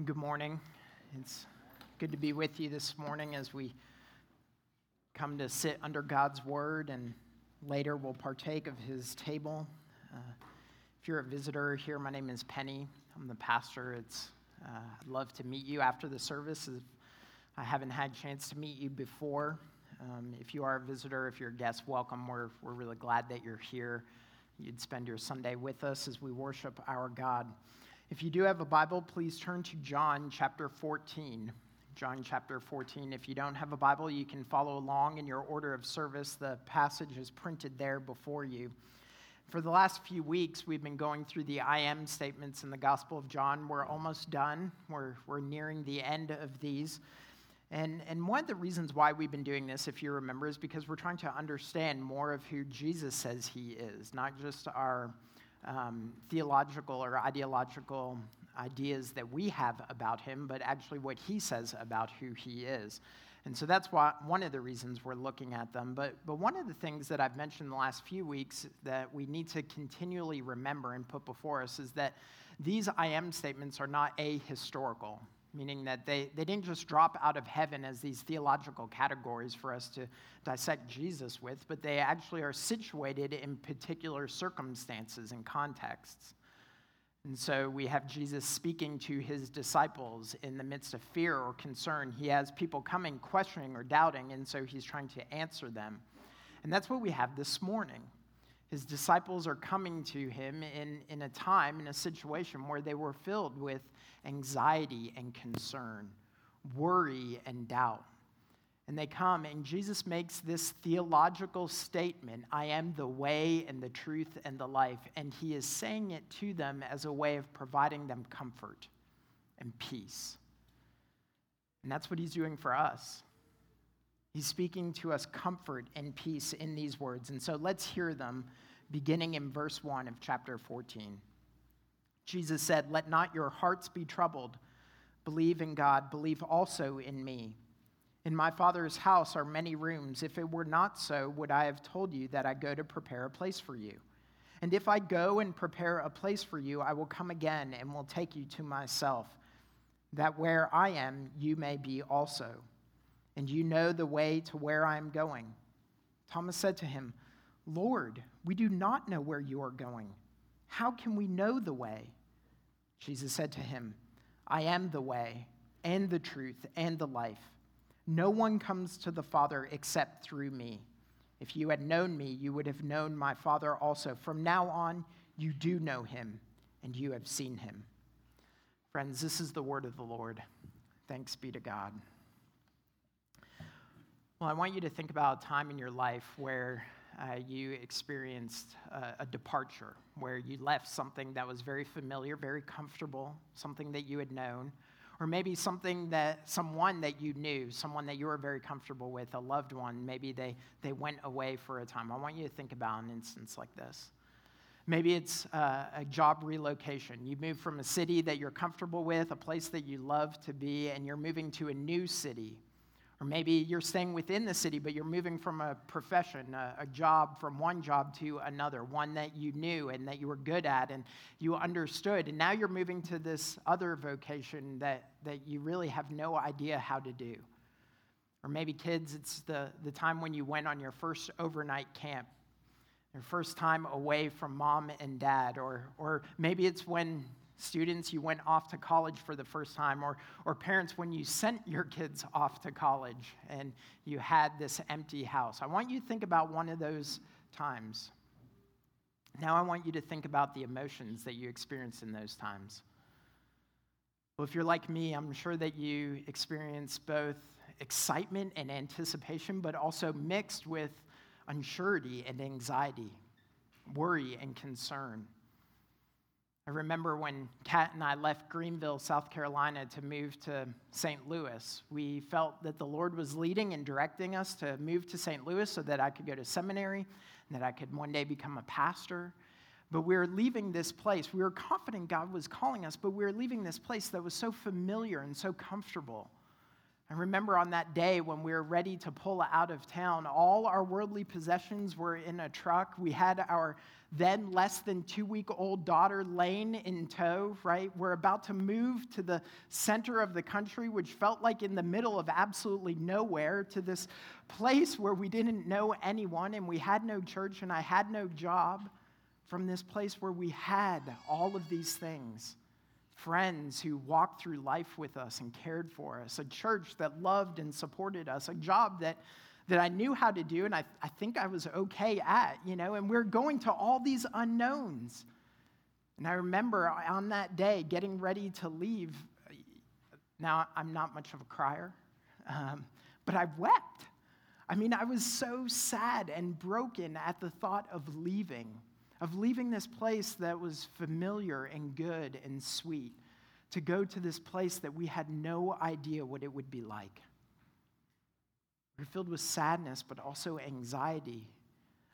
Good morning. It's good to be with you this morning as we come to sit under God's word and later we'll partake of his table. Uh, if you're a visitor here, my name is Penny. I'm the pastor. It's, uh, I'd love to meet you after the service. if I haven't had a chance to meet you before. Um, if you are a visitor, if you're a guest, welcome. We're, we're really glad that you're here. You'd spend your Sunday with us as we worship our God. If you do have a Bible, please turn to John chapter 14. John chapter 14. If you don't have a Bible, you can follow along in your order of service. The passage is printed there before you. For the last few weeks, we've been going through the I am statements in the Gospel of John. We're almost done, we're, we're nearing the end of these. And, and one of the reasons why we've been doing this, if you remember, is because we're trying to understand more of who Jesus says he is, not just our um, theological or ideological ideas that we have about him, but actually what he says about who he is. And so that's why, one of the reasons we're looking at them. But, but one of the things that I've mentioned the last few weeks that we need to continually remember and put before us is that these I am statements are not ahistorical meaning that they, they didn't just drop out of heaven as these theological categories for us to dissect Jesus with, but they actually are situated in particular circumstances and contexts. And so we have Jesus speaking to his disciples in the midst of fear or concern. He has people coming, questioning or doubting, and so he's trying to answer them. And that's what we have this morning. His disciples are coming to him in, in a time, in a situation where they were filled with anxiety and concern, worry and doubt. And they come, and Jesus makes this theological statement I am the way and the truth and the life. And he is saying it to them as a way of providing them comfort and peace. And that's what he's doing for us. He's speaking to us comfort and peace in these words. And so let's hear them beginning in verse 1 of chapter 14. Jesus said, Let not your hearts be troubled. Believe in God, believe also in me. In my Father's house are many rooms. If it were not so, would I have told you that I go to prepare a place for you? And if I go and prepare a place for you, I will come again and will take you to myself, that where I am, you may be also. And you know the way to where I am going. Thomas said to him, Lord, we do not know where you are going. How can we know the way? Jesus said to him, I am the way and the truth and the life. No one comes to the Father except through me. If you had known me, you would have known my Father also. From now on, you do know him, and you have seen him. Friends, this is the word of the Lord. Thanks be to God. Well, I want you to think about a time in your life where uh, you experienced a, a departure where you left something that was very familiar, very comfortable, something that you had known, or maybe something that someone that you knew, someone that you were very comfortable with, a loved one, maybe they, they went away for a time. I want you to think about an instance like this. Maybe it's uh, a job relocation. You move from a city that you're comfortable with, a place that you love to be, and you're moving to a new city or maybe you're staying within the city, but you're moving from a profession, a, a, job, from one job to another, one that you knew and that you were good at and you understood. And now you're moving to this other vocation that, that you really have no idea how to do. Or maybe, kids, it's the, the time when you went on your first overnight camp, your first time away from mom and dad. Or, or maybe it's when students, you went off to college for the first time, or, or parents, when you sent your kids off to college and you had this empty house. I want you to think about one of those times. Now, I want you to think about the emotions that you experienced in those times. Well, if you're like me, I'm sure that you experience both excitement and anticipation, but also mixed with unsurety and anxiety, worry and concern. I remember when Kat and I left Greenville, South Carolina to move to St. Louis. We felt that the Lord was leading and directing us to move to St. Louis so that I could go to seminary and that I could one day become a pastor. But we were leaving this place. We were confident God was calling us, but we were leaving this place that was so familiar and so comfortable. I remember on that day when we were ready to pull out of town, all our worldly possessions were in a truck. We had our then less than two week old daughter Lane in tow, right? We're about to move to the center of the country, which felt like in the middle of absolutely nowhere, to this place where we didn't know anyone and we had no church and I had no job, from this place where we had all of these things friends who walked through life with us and cared for us, a church that loved and supported us, a job that, that I knew how to do and I, I think I was okay at, you know, and we're going to all these unknowns. And I remember on that day getting ready to leave. Now, I'm not much of a crier, um, but I wept. I mean, I was so sad and broken at the thought of leaving of leaving this place that was familiar and good and sweet to go to this place that we had no idea what it would be like. We are filled with sadness, but also anxiety.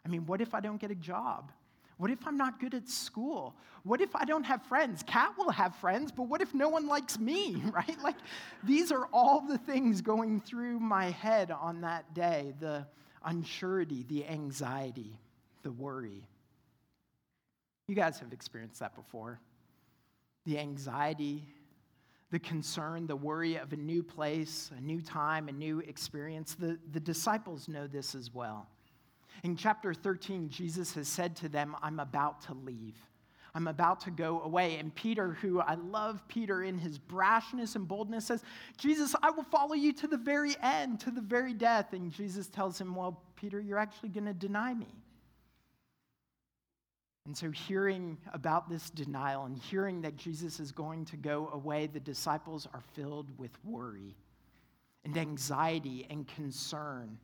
I mean, what if I don't get a job? What if I'm not good at school? What if I don't have friends? Kat will have friends, but what if no one likes me, right? Like, these are all the things going through my head on that day the unsurety, the anxiety, the worry. You guys have experienced that before. The anxiety, the concern, the worry of a new place, a new time, a new experience. The, the disciples know this as well. In chapter 13, Jesus has said to them, I'm about to leave. I'm about to go away. And Peter, who I love Peter in his brashness and boldness, says, Jesus, I will follow you to the very end, to the very death. And Jesus tells him, Well, Peter, you're actually going to deny me. And so, hearing about this denial and hearing that Jesus is going to go away, the disciples are filled with worry and anxiety and concern.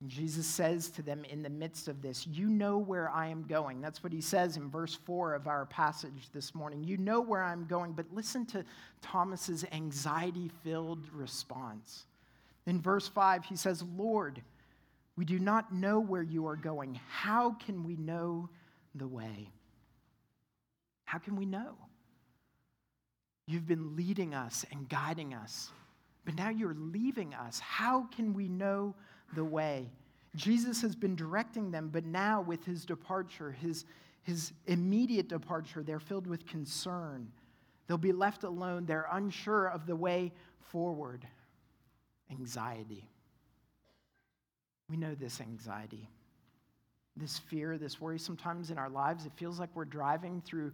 And Jesus says to them in the midst of this, You know where I am going. That's what he says in verse 4 of our passage this morning. You know where I'm going, but listen to Thomas's anxiety filled response. In verse 5, he says, Lord, we do not know where you are going. How can we know the way? How can we know? You've been leading us and guiding us, but now you're leaving us. How can we know the way? Jesus has been directing them, but now with his departure, his, his immediate departure, they're filled with concern. They'll be left alone. They're unsure of the way forward. Anxiety. We know this anxiety, this fear, this worry. Sometimes in our lives, it feels like we're driving through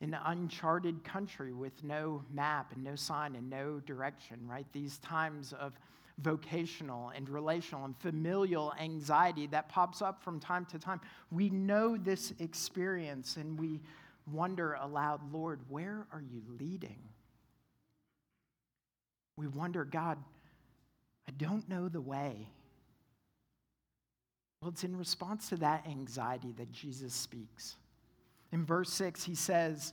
an uncharted country with no map and no sign and no direction, right? These times of vocational and relational and familial anxiety that pops up from time to time. We know this experience and we wonder aloud, Lord, where are you leading? We wonder, God, I don't know the way. Well, it's in response to that anxiety that Jesus speaks. In verse 6, he says,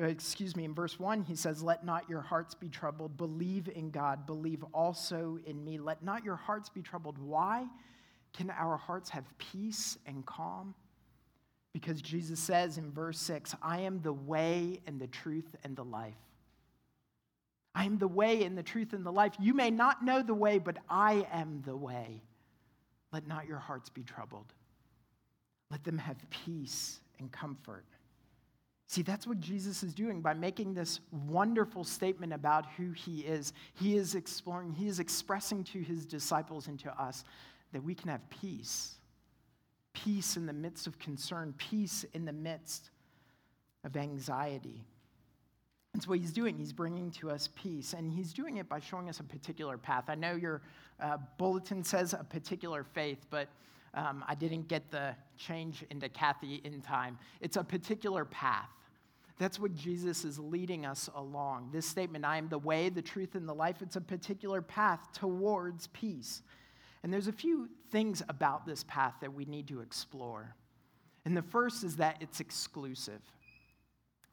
uh, excuse me, in verse 1, he says, Let not your hearts be troubled. Believe in God. Believe also in me. Let not your hearts be troubled. Why can our hearts have peace and calm? Because Jesus says in verse 6, I am the way and the truth and the life. I am the way and the truth and the life. You may not know the way, but I am the way. Let not your hearts be troubled. Let them have peace and comfort. See, that's what Jesus is doing by making this wonderful statement about who he is. He is exploring, he is expressing to his disciples and to us that we can have peace. Peace in the midst of concern, peace in the midst of anxiety. That's what he's doing. He's bringing to us peace, and he's doing it by showing us a particular path. I know your uh, bulletin says a particular faith, but um, I didn't get the change into Kathy in time. It's a particular path. That's what Jesus is leading us along. This statement, I am the way, the truth, and the life, it's a particular path towards peace. And there's a few things about this path that we need to explore. And the first is that it's exclusive.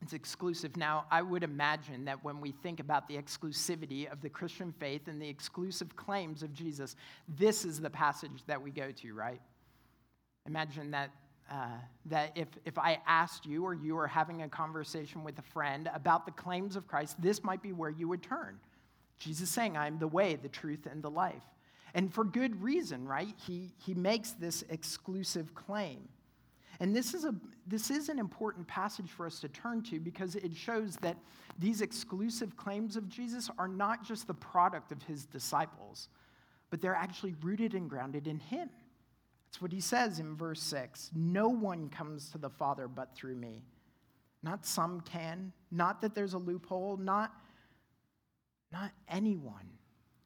It's exclusive. Now, I would imagine that when we think about the exclusivity of the Christian faith and the exclusive claims of Jesus, this is the passage that we go to, right? Imagine that, uh, that if, if I asked you or you were having a conversation with a friend about the claims of Christ, this might be where you would turn. Jesus saying, I am the way, the truth, and the life. And for good reason, right? He, he makes this exclusive claim. And this is, a, this is an important passage for us to turn to because it shows that these exclusive claims of Jesus are not just the product of his disciples, but they're actually rooted and grounded in him. That's what he says in verse 6 No one comes to the Father but through me. Not some can, not that there's a loophole, not, not anyone.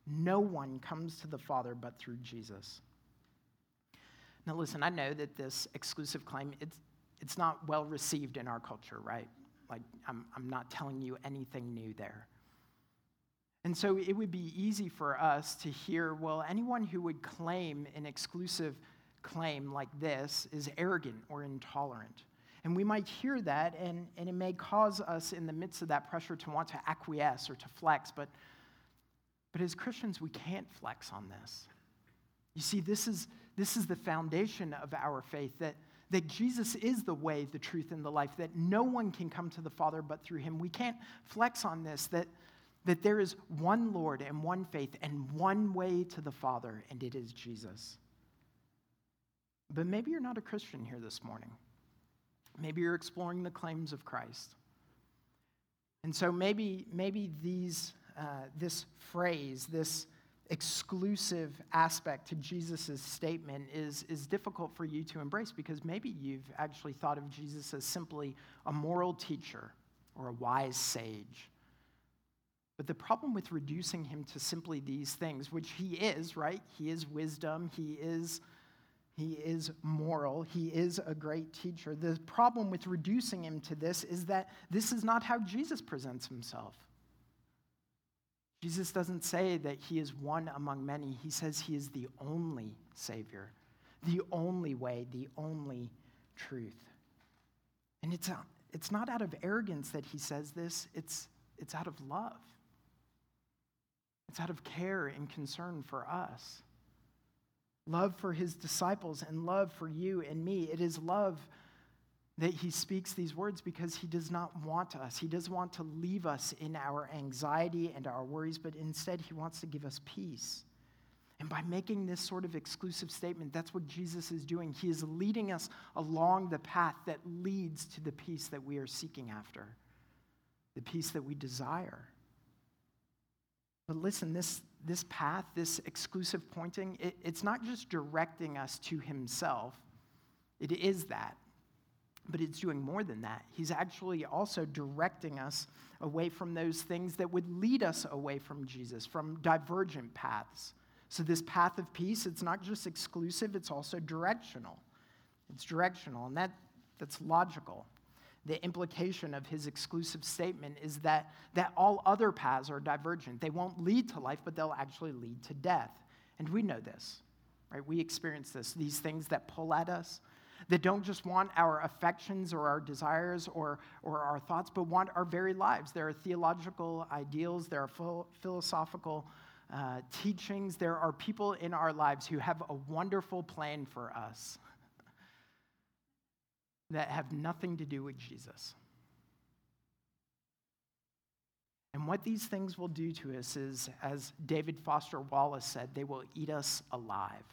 No one comes to the Father but through Jesus. Now, listen, I know that this exclusive claim, it's, it's not well received in our culture, right? Like, I'm, I'm not telling you anything new there. And so it would be easy for us to hear, well, anyone who would claim an exclusive claim like this is arrogant or intolerant. And we might hear that, and, and it may cause us in the midst of that pressure to want to acquiesce or to flex, but, but as Christians, we can't flex on this. You see, this is, this is the foundation of our faith that, that Jesus is the way, the truth, and the life, that no one can come to the Father but through him. We can't flex on this, that, that there is one Lord and one faith and one way to the Father, and it is Jesus. But maybe you're not a Christian here this morning. Maybe you're exploring the claims of Christ. And so maybe, maybe these, uh, this phrase, this exclusive aspect to Jesus' statement is, is difficult for you to embrace because maybe you've actually thought of Jesus as simply a moral teacher or a wise sage. But the problem with reducing him to simply these things, which he is, right? He is wisdom, he is, he is moral, he is a great teacher. The problem with reducing him to this is that this is not how Jesus presents himself. Jesus doesn't say that he is one among many. He says he is the only Savior, the only way, the only truth. And it's, a, it's not out of arrogance that he says this, it's, it's out of love. It's out of care and concern for us. Love for his disciples and love for you and me. It is love that he speaks these words because he does not want us. He doesn't want to leave us in our anxiety and our worries, but instead he wants to give us peace. And by making this sort of exclusive statement, that's what Jesus is doing. He is leading us along the path that leads to the peace that we are seeking after, the peace that we desire. But listen, this, this path, this exclusive pointing, it, it's not just directing us to himself, it is that. But it's doing more than that. He's actually also directing us away from those things that would lead us away from Jesus, from divergent paths. So, this path of peace, it's not just exclusive, it's also directional. It's directional, and that, that's logical. The implication of his exclusive statement is that, that all other paths are divergent. They won't lead to life, but they'll actually lead to death. And we know this, right? We experience this. These things that pull at us, that don't just want our affections or our desires or, or our thoughts, but want our very lives. There are theological ideals, there are philosophical uh, teachings, there are people in our lives who have a wonderful plan for us that have nothing to do with Jesus. And what these things will do to us is, as David Foster Wallace said, they will eat us alive.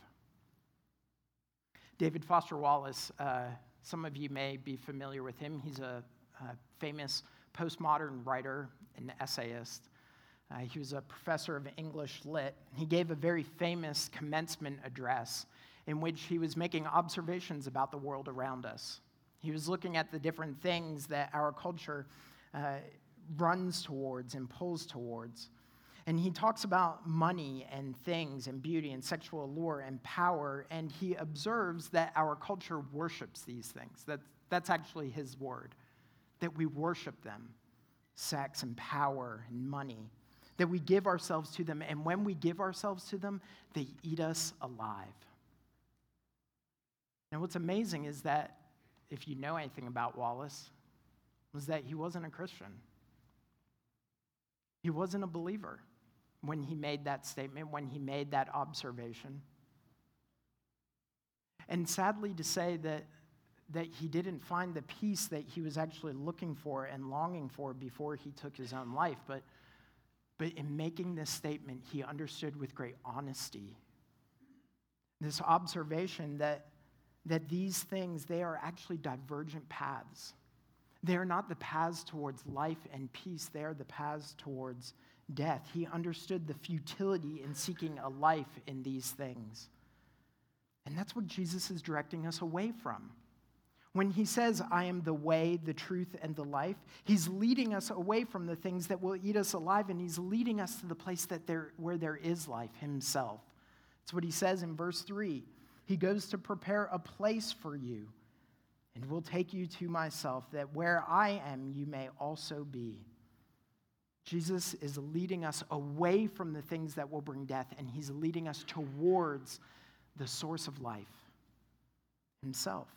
David Foster Wallace, uh, some of you may be familiar with him. He's a, a famous postmodern writer and essayist. Uh, he was a professor of English Lit. He gave a very famous commencement address in which he was making observations about the world around us. He was looking at the different things that our culture uh, runs towards and pulls towards. And he talks about money and things and beauty and sexual allure and power. And he observes that our culture worships these things. That, that's actually his word, that we worship them sex and power and money, that we give ourselves to them. And when we give ourselves to them, they eat us alive. And what's amazing is that if you know anything about Wallace, was that he wasn't a Christian. He wasn't a believer when he made that statement, when he made that observation. And sadly to say that, that he didn't find the peace that he was actually looking for and longing for before he took his own life. But, But in making this statement, he understood with great honesty this observation that, that these things, they are actually divergent paths. They are not the paths towards life and peace, they are the paths towards death. He understood the futility in seeking a life in these things. And that's what Jesus is directing us away from. When he says, I am the way, the truth, and the life, he's leading us away from the things that will eat us alive, and he's leading us to the place that there, where there is life himself. That's what he says in verse 3. He goes to prepare a place for you, and will take you to myself, that where I am, you may also be. Jesus is leading us away from the things that will bring death, and he's leading us towards the source of life, himself.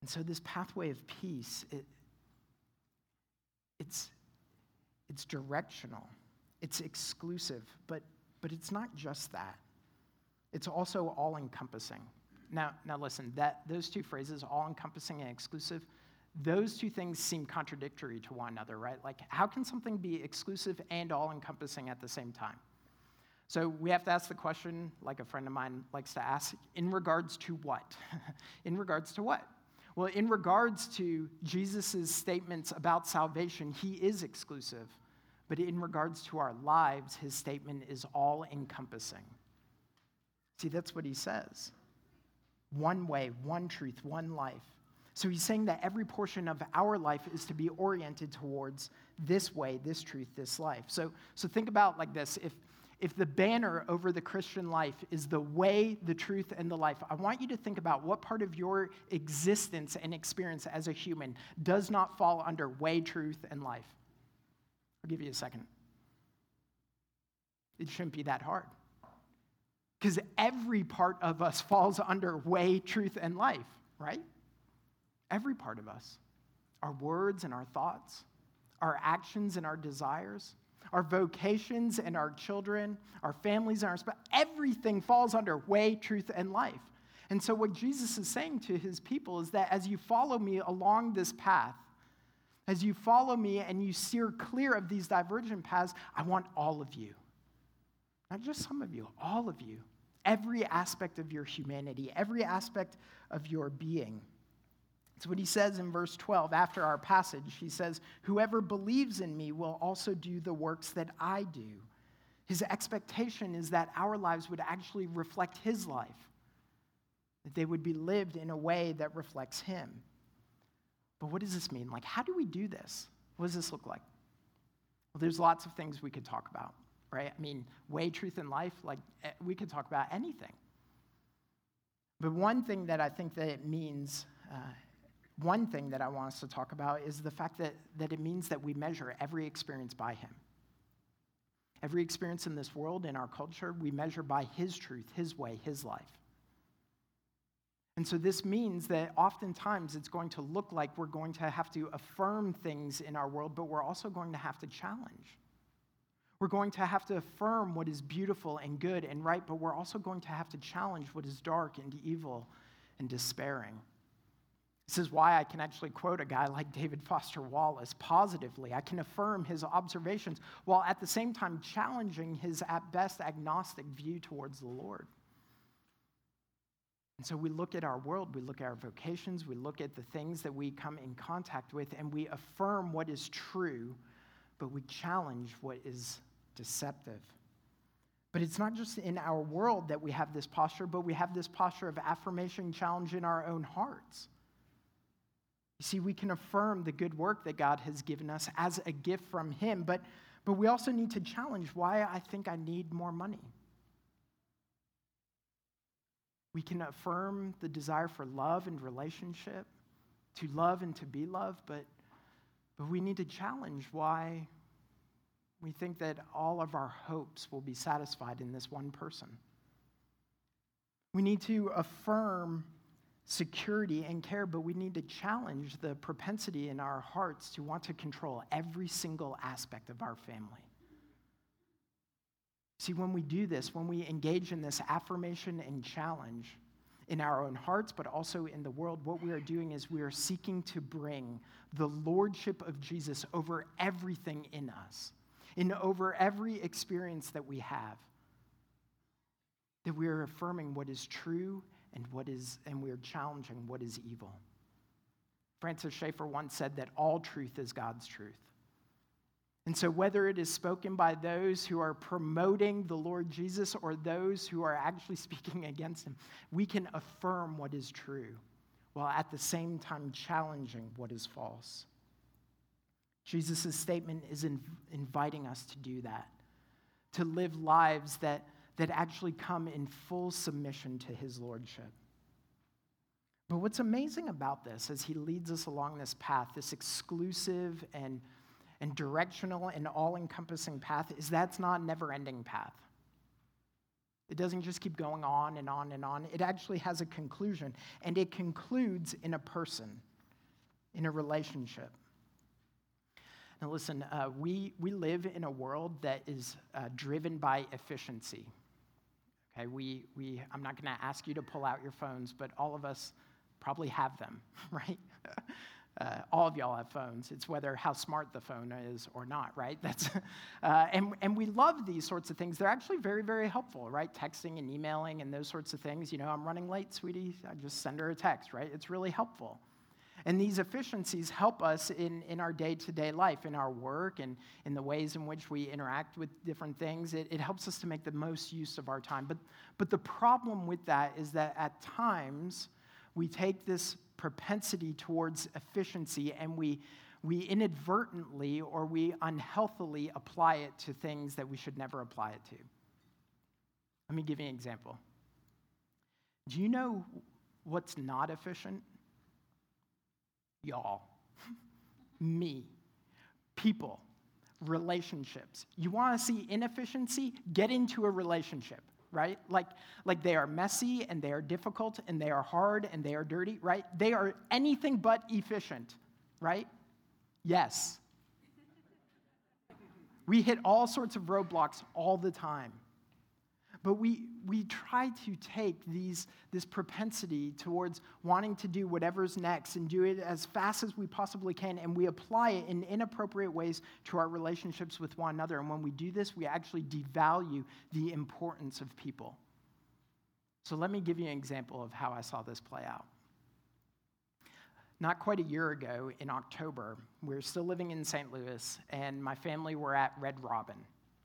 And so, this pathway of peace, it, it's, it's directional, it's exclusive, but, but it's not just that. It's also all encompassing. Now, now listen, that, those two phrases, all encompassing and exclusive, those two things seem contradictory to one another, right? Like, how can something be exclusive and all encompassing at the same time? So we have to ask the question, like a friend of mine likes to ask, in regards to what? in regards to what? Well, in regards to Jesus' statements about salvation, he is exclusive. But in regards to our lives, his statement is all encompassing. See, that's what he says one way, one truth, one life. So he's saying that every portion of our life is to be oriented towards this way, this truth, this life. So, so think about like this. If, if the banner over the Christian life is the way, the truth, and the life, I want you to think about what part of your existence and experience as a human does not fall under way, truth, and life. I'll give you a second. It shouldn't be that hard. Because every part of us falls under way, truth, and life, right? Every part of us. Our words and our thoughts, our actions and our desires our vocations and our children, our families and our spouse, everything falls under way, truth, and life. And so, what Jesus is saying to his people is that as you follow me along this path, as you follow me and you steer clear of these divergent paths, I want all of you. Not just some of you, all of you. Every aspect of your humanity, every aspect of your being. It's what he says in verse 12 after our passage. He says, Whoever believes in me will also do the works that I do. His expectation is that our lives would actually reflect his life, that they would be lived in a way that reflects him. But what does this mean? Like, how do we do this? What does this look like? Well, there's lots of things we could talk about, right? I mean, way, truth, and life, like, eh, we could talk about anything. But one thing that I think that it means uh, one thing that I want us to talk about is the fact that, that it means that we measure every experience by Him. Every experience in this world, in our culture, we measure by His truth, His way, His life. And so this means that oftentimes it's going to look like we're going to have to affirm things in our world, but we're also going to have to challenge. We're going to have to affirm what is beautiful and good and right, but we're also going to have to challenge what is dark and evil and despairing. This is why I can actually quote a guy like David Foster Wallace positively. I can affirm his observations while at the same time challenging his at best agnostic view towards the Lord. And so we look at our world, we look at our vocations, we look at the things that we come in contact with, and we affirm what is true, but we challenge what is deceptive. But it's not just in our world that we have this posture, but we have this posture of affirmation challenge in our own hearts. You see, we can affirm the good work that God has given us as a gift from Him, but, but we also need to challenge why I think I need more money. We can affirm the desire for love and relationship, to love and to be loved, but, but we need to challenge why we think that all of our hopes will be satisfied in this one person. We need to affirm security and care, but we need to challenge the propensity in our hearts to want to control every single aspect of our family. See, when we do this, when we engage in this affirmation and challenge, in our own hearts, but also in the world, what we are doing is we are seeking to bring the lordship of Jesus over everything in us, in over every experience that we have. That we are affirming what is true and what is and we are challenging what is evil. Francis Schaeffer once said that all truth is God's truth. And so, whether it is spoken by those who are promoting the Lord Jesus or those who are actually speaking against him, we can affirm what is true while at the same time challenging what is false. Jesus' statement is in, inviting us to do that, to live lives that, that actually come in full submission to his lordship. But what's amazing about this as he leads us along this path, this exclusive and and directional and all encompassing path is that's not a never ending path. It doesn't just keep going on and on and on. It actually has a conclusion, and it concludes in a person, in a relationship. Now, listen, uh, we, we live in a world that is uh, driven by efficiency. Okay, we, we, I'm not going to ask you to pull out your phones, but all of us probably have them, right? Uh, all of y'all have phones. It's whether how smart the phone is or not, right? That's, uh, and, and we love these sorts of things. They're actually very, very helpful, right? Texting and emailing and those sorts of things. You know, I'm running late, sweetie. I just send her a text, right? It's really helpful. And these efficiencies help us in, in our day to day life, in our work, and in the ways in which we interact with different things. It, it helps us to make the most use of our time. But, but the problem with that is that at times, we take this propensity towards efficiency and we, we inadvertently or we unhealthily apply it to things that we should never apply it to. Let me give you an example. Do you know what's not efficient? Y'all, me, people, relationships. You want to see inefficiency? Get into a relationship right? Like, like they are messy and they are difficult and they are hard and they are dirty, right? They are anything but efficient, right? Yes. We hit all sorts of roadblocks all the time. But we, we try to take these, this propensity towards wanting to do whatever's next and do it as fast as we possibly can, and we apply it in inappropriate ways to our relationships with one another. And when we do this, we actually devalue the importance of people. So let me give you an example of how I saw this play out. Not quite a year ago, in October, we were still living in St. Louis, and my family were at Red Robin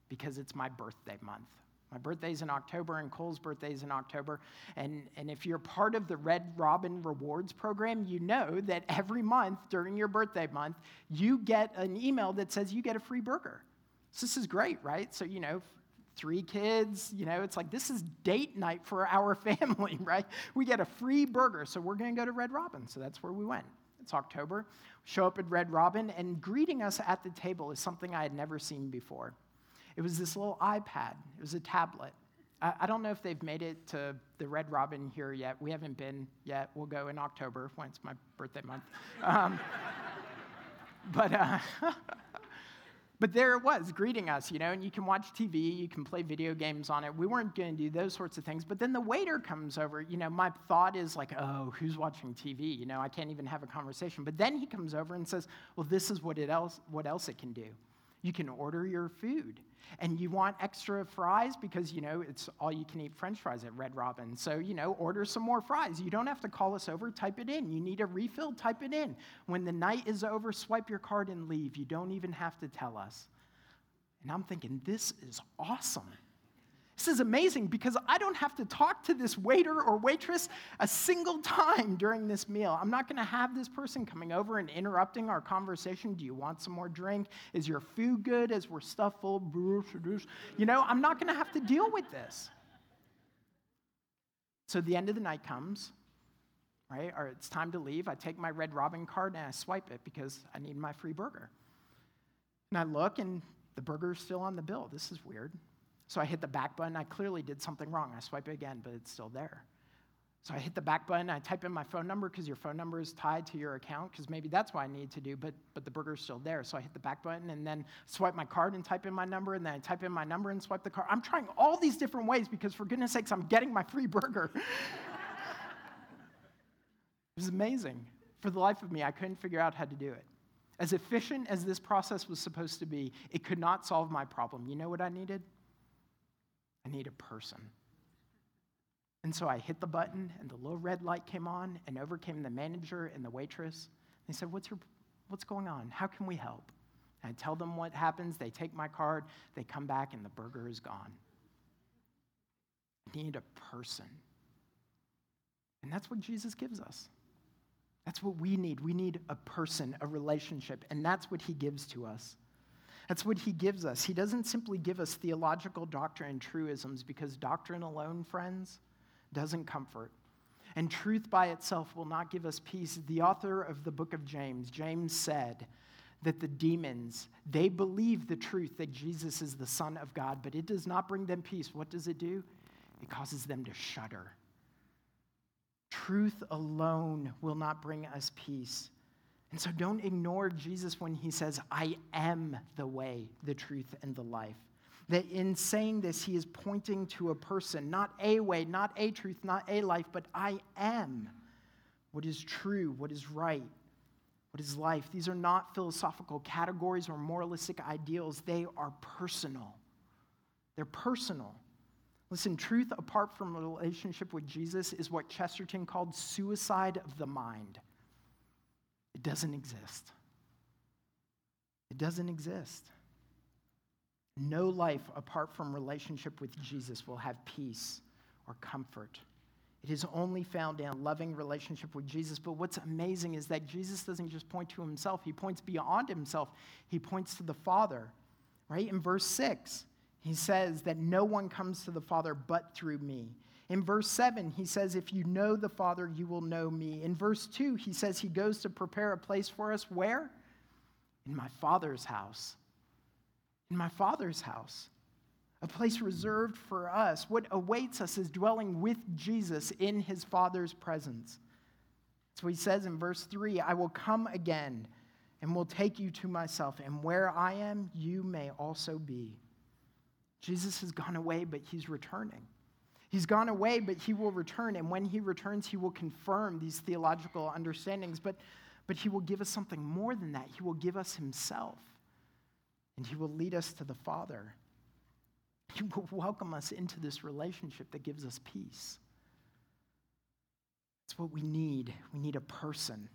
because it's my birthday month. My birthday's in October, and Cole's birthday's in October. And, and if you're part of the Red Robin Rewards program, you know that every month during your birthday month, you get an email that says you get a free burger. So this is great, right? So, you know, three kids, you know, it's like this is date night for our family, right? We get a free burger, so we're going to go to Red Robin. So that's where we went. It's October. Show up at Red Robin, and greeting us at the table is something I had never seen before. It was this little iPad, it was a tablet. I, I don't know if they've made it to the Red Robin here yet. We haven't been yet. We'll go in October when it's my birthday month. Um, but, uh, but there it was, greeting us, you know, and you can watch TV, you can play video games on it. We weren't going to do those sorts of things. But then the waiter comes over, you know, my thought is like, oh, who's watching TV? You know, I can't even have a conversation. But then he comes over and says, well, this is what, it else, what else it can do. You can order your food. And you want extra fries because, you know, it's all you can eat french fries at Red Robin. So, you know, order some more fries. You don't have to call us over, type it in. You need a refill, type it in. When the night is over, swipe your card and leave. You don't even have to tell us. And I'm thinking, this is awesome. This is amazing because I don't have to talk to this waiter or waitress a single time during this meal. I'm not going to have this person coming over and interrupting our conversation. Do you want some more drink? Is your food good as we're stuffed full? You know, I'm not going to have to deal with this. So the end of the night comes, right? Or it's time to leave. I take my Red Robin card and I swipe it because I need my free burger. And I look and the burger's still on the bill. This is weird. So I hit the back button. I clearly did something wrong. I swipe it again, but it's still there. So I hit the back button. I type in my phone number because your phone number is tied to your account because maybe that's what I need to do, but, but the burger's still there. So I hit the back button and then swipe my card and type in my number, and then I type in my number and swipe the card. I'm trying all these different ways because, for goodness sakes, I'm getting my free burger. It was amazing. For the life of me, I couldn't figure out how to do it. As efficient as this process was supposed to be, it could not solve my problem. You know what I needed? Need a person. And so I hit the button, and the little red light came on, and over came the manager and the waitress. They said, What's, your, what's going on? How can we help? And I tell them what happens. They take my card, they come back, and the burger is gone. I need a person. And that's what Jesus gives us. That's what we need. We need a person, a relationship, and that's what he gives to us. That's what he gives us. He doesn't simply give us theological doctrine and truisms because doctrine alone, friends, doesn't comfort. And truth by itself will not give us peace. The author of the book of James, James said that the demons, they believe the truth that Jesus is the Son of God, but it does not bring them peace. What does it do? It causes them to shudder. Truth alone will not bring us peace. And so don't ignore Jesus when he says, I am the way, the truth, and the life. That in saying this, he is pointing to a person, not a way, not a truth, not a life, but I am what is true, what is right, what is life. These are not philosophical categories or moralistic ideals, they are personal. They're personal. Listen, truth apart from relationship with Jesus is what Chesterton called suicide of the mind. It doesn't exist. It doesn't exist. No life apart from relationship with Jesus will have peace or comfort. It is only found in a loving relationship with Jesus. But what's amazing is that Jesus doesn't just point to himself, he points beyond himself. He points to the Father, right? In verse 6, he says that no one comes to the Father but through me. In verse 7, he says, If you know the Father, you will know me. In verse 2, he says he goes to prepare a place for us. Where? In my Father's house. In my Father's house. A place reserved for us. What awaits us is dwelling with Jesus in his Father's presence. So he says in verse 3 I will come again and will take you to myself, and where I am, you may also be. Jesus has gone away, but he's returning. He's gone away, but he will return. And when he returns, he will confirm these theological understandings. But, but he will give us something more than that. He will give us himself. And he will lead us to the Father. He will welcome us into this relationship that gives us peace. It's what we need. We need a person,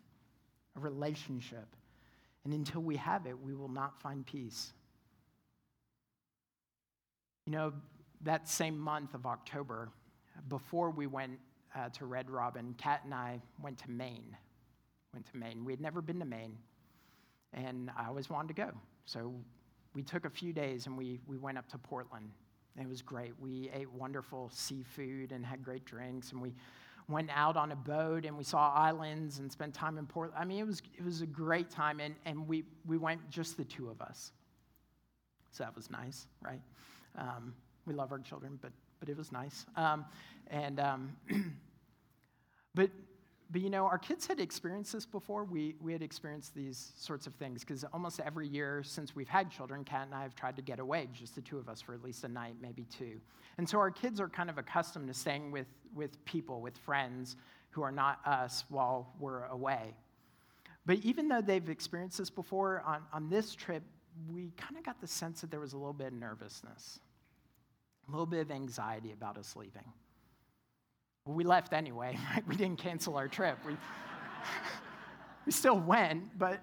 a relationship. And until we have it, we will not find peace. You know, that same month of October, before we went uh, to Red Robin, Kat and I went to Maine. Went to Maine. We had never been to Maine, and I always wanted to go. So we took a few days and we, we went up to Portland. It was great. We ate wonderful seafood and had great drinks, and we went out on a boat and we saw islands and spent time in Portland. I mean, it was, it was a great time, and, and we, we went just the two of us. So that was nice, right? Um, we love our children, but, but it was nice. Um, and, um, but, but you know, our kids had experienced this before. We, we had experienced these sorts of things because almost every year since we've had children, Kat and I have tried to get away, just the two of us, for at least a night, maybe two. And so our kids are kind of accustomed to staying with, with people, with friends who are not us while we're away. But even though they've experienced this before, on, on this trip, we kind of got the sense that there was a little bit of nervousness, a little bit of anxiety about us leaving. Well, we left anyway, right? We didn't cancel our trip. We, we still went, but,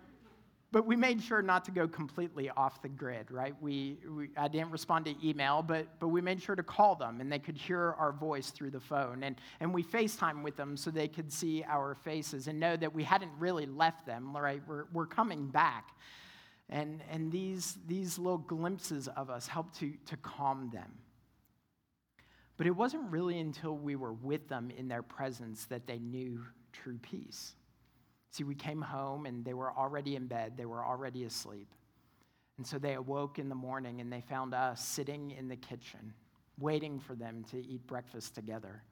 but we made sure not to go completely off the grid, right? We, we, I didn't respond to email, but, but we made sure to call them and they could hear our voice through the phone. And, and we FaceTime with them so they could see our faces and know that we hadn't really left them, right? We're, we're coming back. And, and these, these little glimpses of us help to, to calm them. But it wasn't really until we were with them in their presence that they knew true peace. See, we came home and they were already in bed, they were already asleep. And so they awoke in the morning and they found us sitting in the kitchen, waiting for them to eat breakfast together.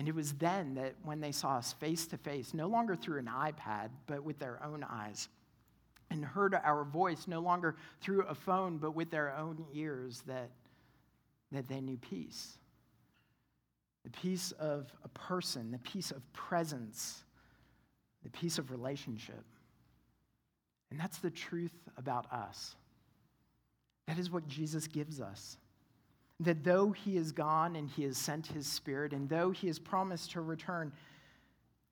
And it was then that when they saw us face to face, no longer through an iPad, but with their own eyes, and heard our voice no longer through a phone, but with their own ears, that, that they knew peace. The peace of a person, the peace of presence, the peace of relationship. And that's the truth about us. That is what Jesus gives us. That though he is gone and he has sent his spirit, and though he has promised to return,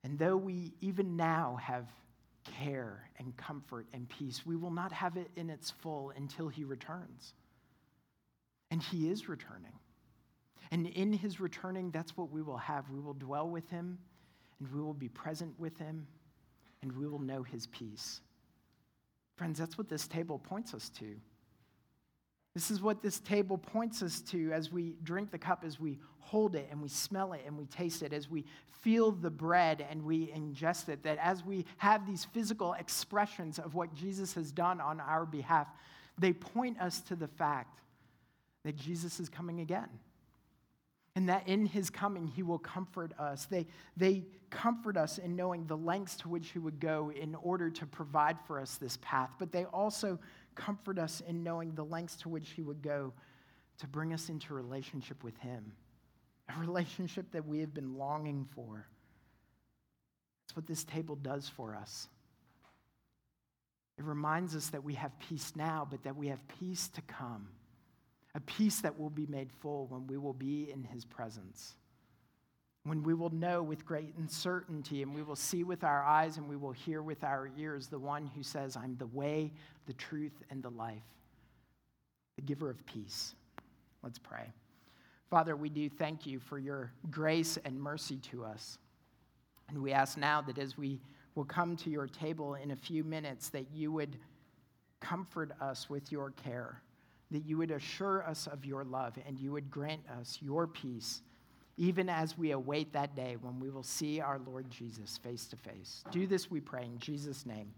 and though we even now have care and comfort and peace, we will not have it in its full until he returns. And he is returning. And in his returning, that's what we will have. We will dwell with him, and we will be present with him, and we will know his peace. Friends, that's what this table points us to. This is what this table points us to as we drink the cup, as we hold it and we smell it and we taste it, as we feel the bread and we ingest it, that as we have these physical expressions of what Jesus has done on our behalf, they point us to the fact that Jesus is coming again and that in his coming he will comfort us. They, they comfort us in knowing the lengths to which he would go in order to provide for us this path, but they also comfort us in knowing the lengths to which he would go to bring us into relationship with him, a relationship that we have been longing for. That's what this table does for us. It reminds us that we have peace now, but that we have peace to come a peace that will be made full when we will be in his presence. When we will know with great certainty and we will see with our eyes and we will hear with our ears the one who says, I'm the way, the truth, and the life, the giver of peace. Let's pray. Father, we do thank you for your grace and mercy to us. And we ask now that as we will come to your table in a few minutes, that you would comfort us with your care that you would assure us of your love and you would grant us your peace, even as we await that day when we will see our Lord Jesus face to face. Do this, we pray, in Jesus' name.